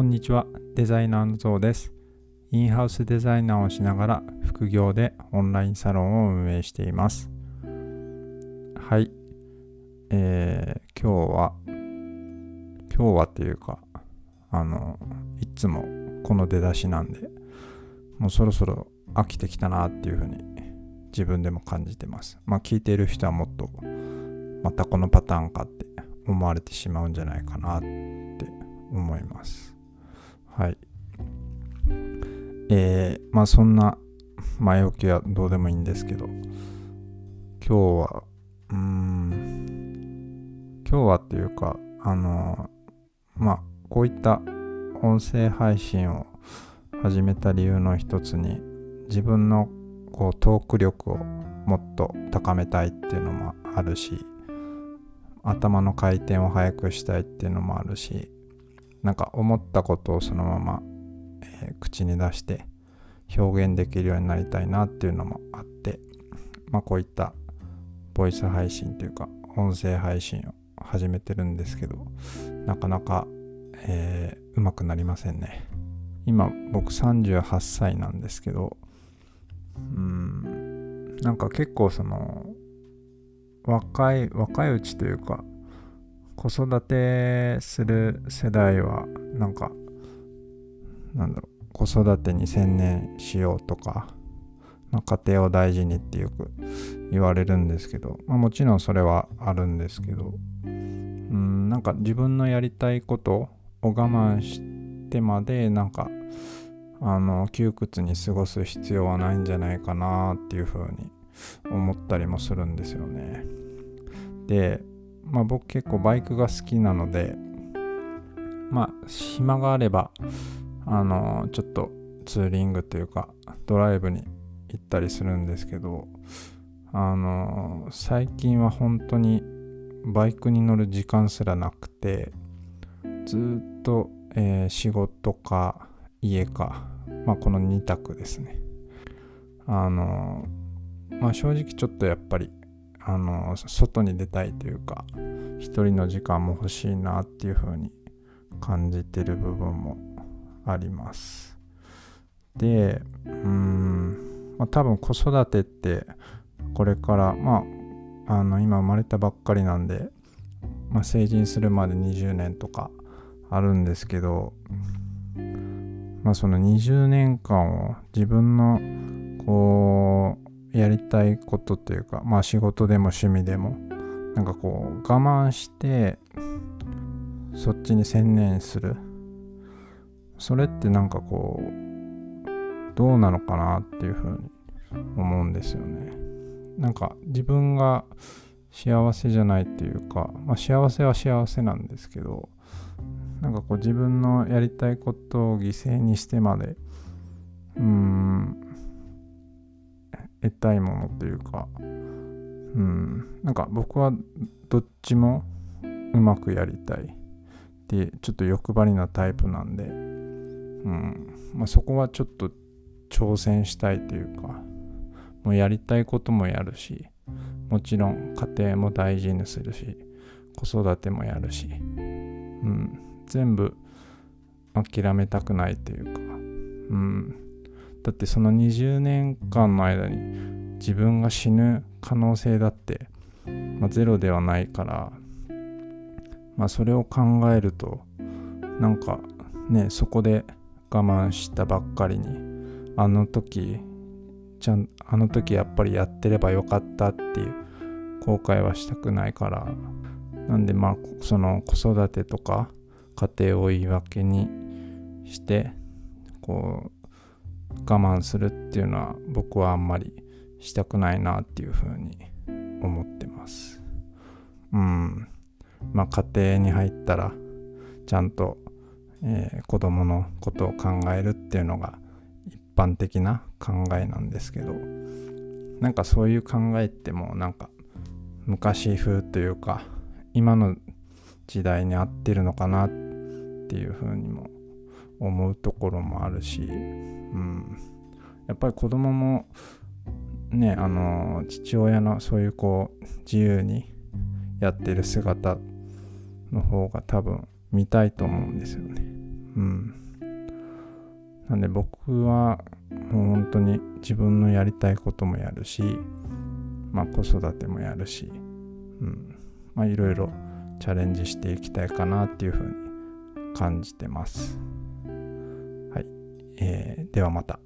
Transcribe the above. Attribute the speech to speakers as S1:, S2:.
S1: こんにちは、デザイナーのゾウです。インハウスデザイナーをしながら副業でオンラインサロンを運営しています。はい、えー、今日は、今日はっていうか、あの、いつもこの出だしなんで、もうそろそろ飽きてきたなっていうふうに自分でも感じてます。まあ聞いている人はもっとまたこのパターンかって思われてしまうんじゃないかなって思います。はい。えー、まあそんな前置きはどうでもいいんですけど、今日は、うん、今日はっていうか、あの、まあこういった音声配信を始めた理由の一つに、自分のこうトーク力をもっと高めたいっていうのもあるし、頭の回転を速くしたいっていうのもあるしなんか思ったことをそのまま、えー口に出して表現できるようになりたいなっていうのもあってまあこういったボイス配信というか音声配信を始めてるんですけどなかなか、えーうまくなりませんね。今僕38歳なんですけどうんなんか結構その若い若いうちというか子育てする世代はなんかなんだろう子育てに専念しようとか、まあ、家庭を大事にってよく言われるんですけど、まあ、もちろんそれはあるんですけどうんなんか自分のやりたいことを我慢してまでなんかあの窮屈に過ごす必要はないんじゃないかなっていうふうに思ったりもするんですよね。で、まあ僕結構バイクが好きなので、まあ暇があれば、あの、ちょっとツーリングというかドライブに行ったりするんですけど、あの、最近は本当にバイクに乗る時間すらなくて、ずっと、えー仕事か家か、まあこの2択ですね。あの、まあ正直ちょっとやっぱりあの外に出たいというか一人の時間も欲しいなっていう風に感じてる部分もあります。でうーん、まあ、多分子育てってこれからまああの今生まれたばっかりなんで、まあ、成人するまで20年とかあるんですけどまあその20年間を自分のこうやりたいことというかまあ仕事でも趣味でもなんかこう我慢してそっちに専念する。それってなんかこうどうなのかなっていうふうに思うんですよね。なんか自分が幸せじゃないっていうか、まあ、幸せは幸せなんですけどなんかこう自分のやりたいことを犠牲にしてまでうーん得たいものというかうん。なんか僕はどっちもうまくやりたい。ってちょっと欲張りなタイプなんでうん。まあそこはちょっと挑戦したいというかもうやりたいこともやるしもちろん家庭も大事にするし子育てもやるしうん。全部諦めたくないというかうん。だってその20年間の間に自分が死ぬ可能性だって、まあ、ゼロではないからまあそれを考えるとなんかねそこで我慢したばっかりにあの時ちゃんあの時やっぱりやってればよかったっていう後悔はしたくないからなんでまあその子育てとか家庭を言い訳にしてこう我慢するっていうのは僕はあんまりしたくないなっていうふうに思ってます。うん。まあ家庭に入ったらちゃんと、えー子供のことを考えるっていうのが一般的な考えなんですけどなんかそういう考えってもうなんか昔風というか今の時代に合ってるのかなっていうふうにも思うところもあるし、うん、やっぱり子供もねあの父親のそういうこう自由にやってる姿の方が多分見たいと思うんですよね。うん。なんで僕はもう本当に自分のやりたいこともやるし、まあ子育てもやるし、うん。まあいろいろチャレンジしていきたいかなっていうふうに感じてます。えーではまた。